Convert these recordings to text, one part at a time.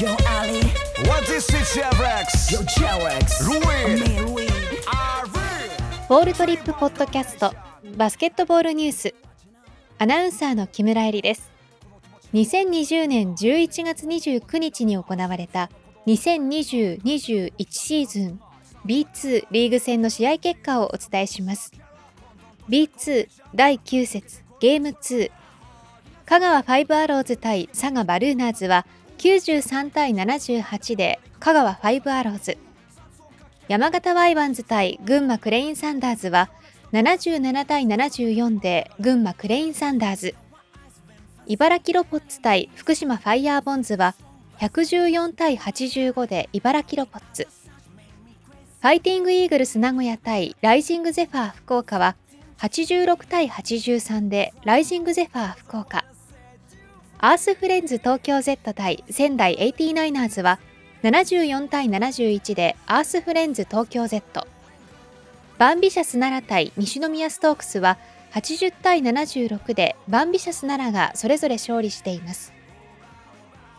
Yo, Ali. What is it, Rex? Yo, we. ボールトリップポッドキャストバスケットボールニュース。アナウンサーの木村恵里です。2020年11月29日に行われた2020-21シーズン B2 リーグ戦の試合結果をお伝えします。B2 第9節ゲーム2香川ファイブアローズ対佐賀バルーナーズは93対78で香川ファイブアローズ。山形ワイヴァンズ対群馬クレインサンダーズは77対74で群馬クレインサンダーズ。茨城ロボッツ対福島ファイヤーボンズは114対85で茨城ロボッツ。ファイティングイーグルス名古屋対ライジングゼファー福岡は86対83でライジングゼファー福岡。アースフレンズ東京 Z 対仙台 89ers は74対71でアースフレンズ東京 Z バンビシャス奈良対西宮ストークスは80対76でバンビシャス奈良がそれぞれ勝利しています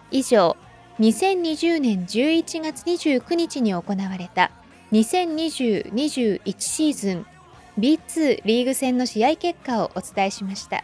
以上2020年11月29日に行われた2020-21シーズン B2 リーグ戦の試合結果をお伝えしました。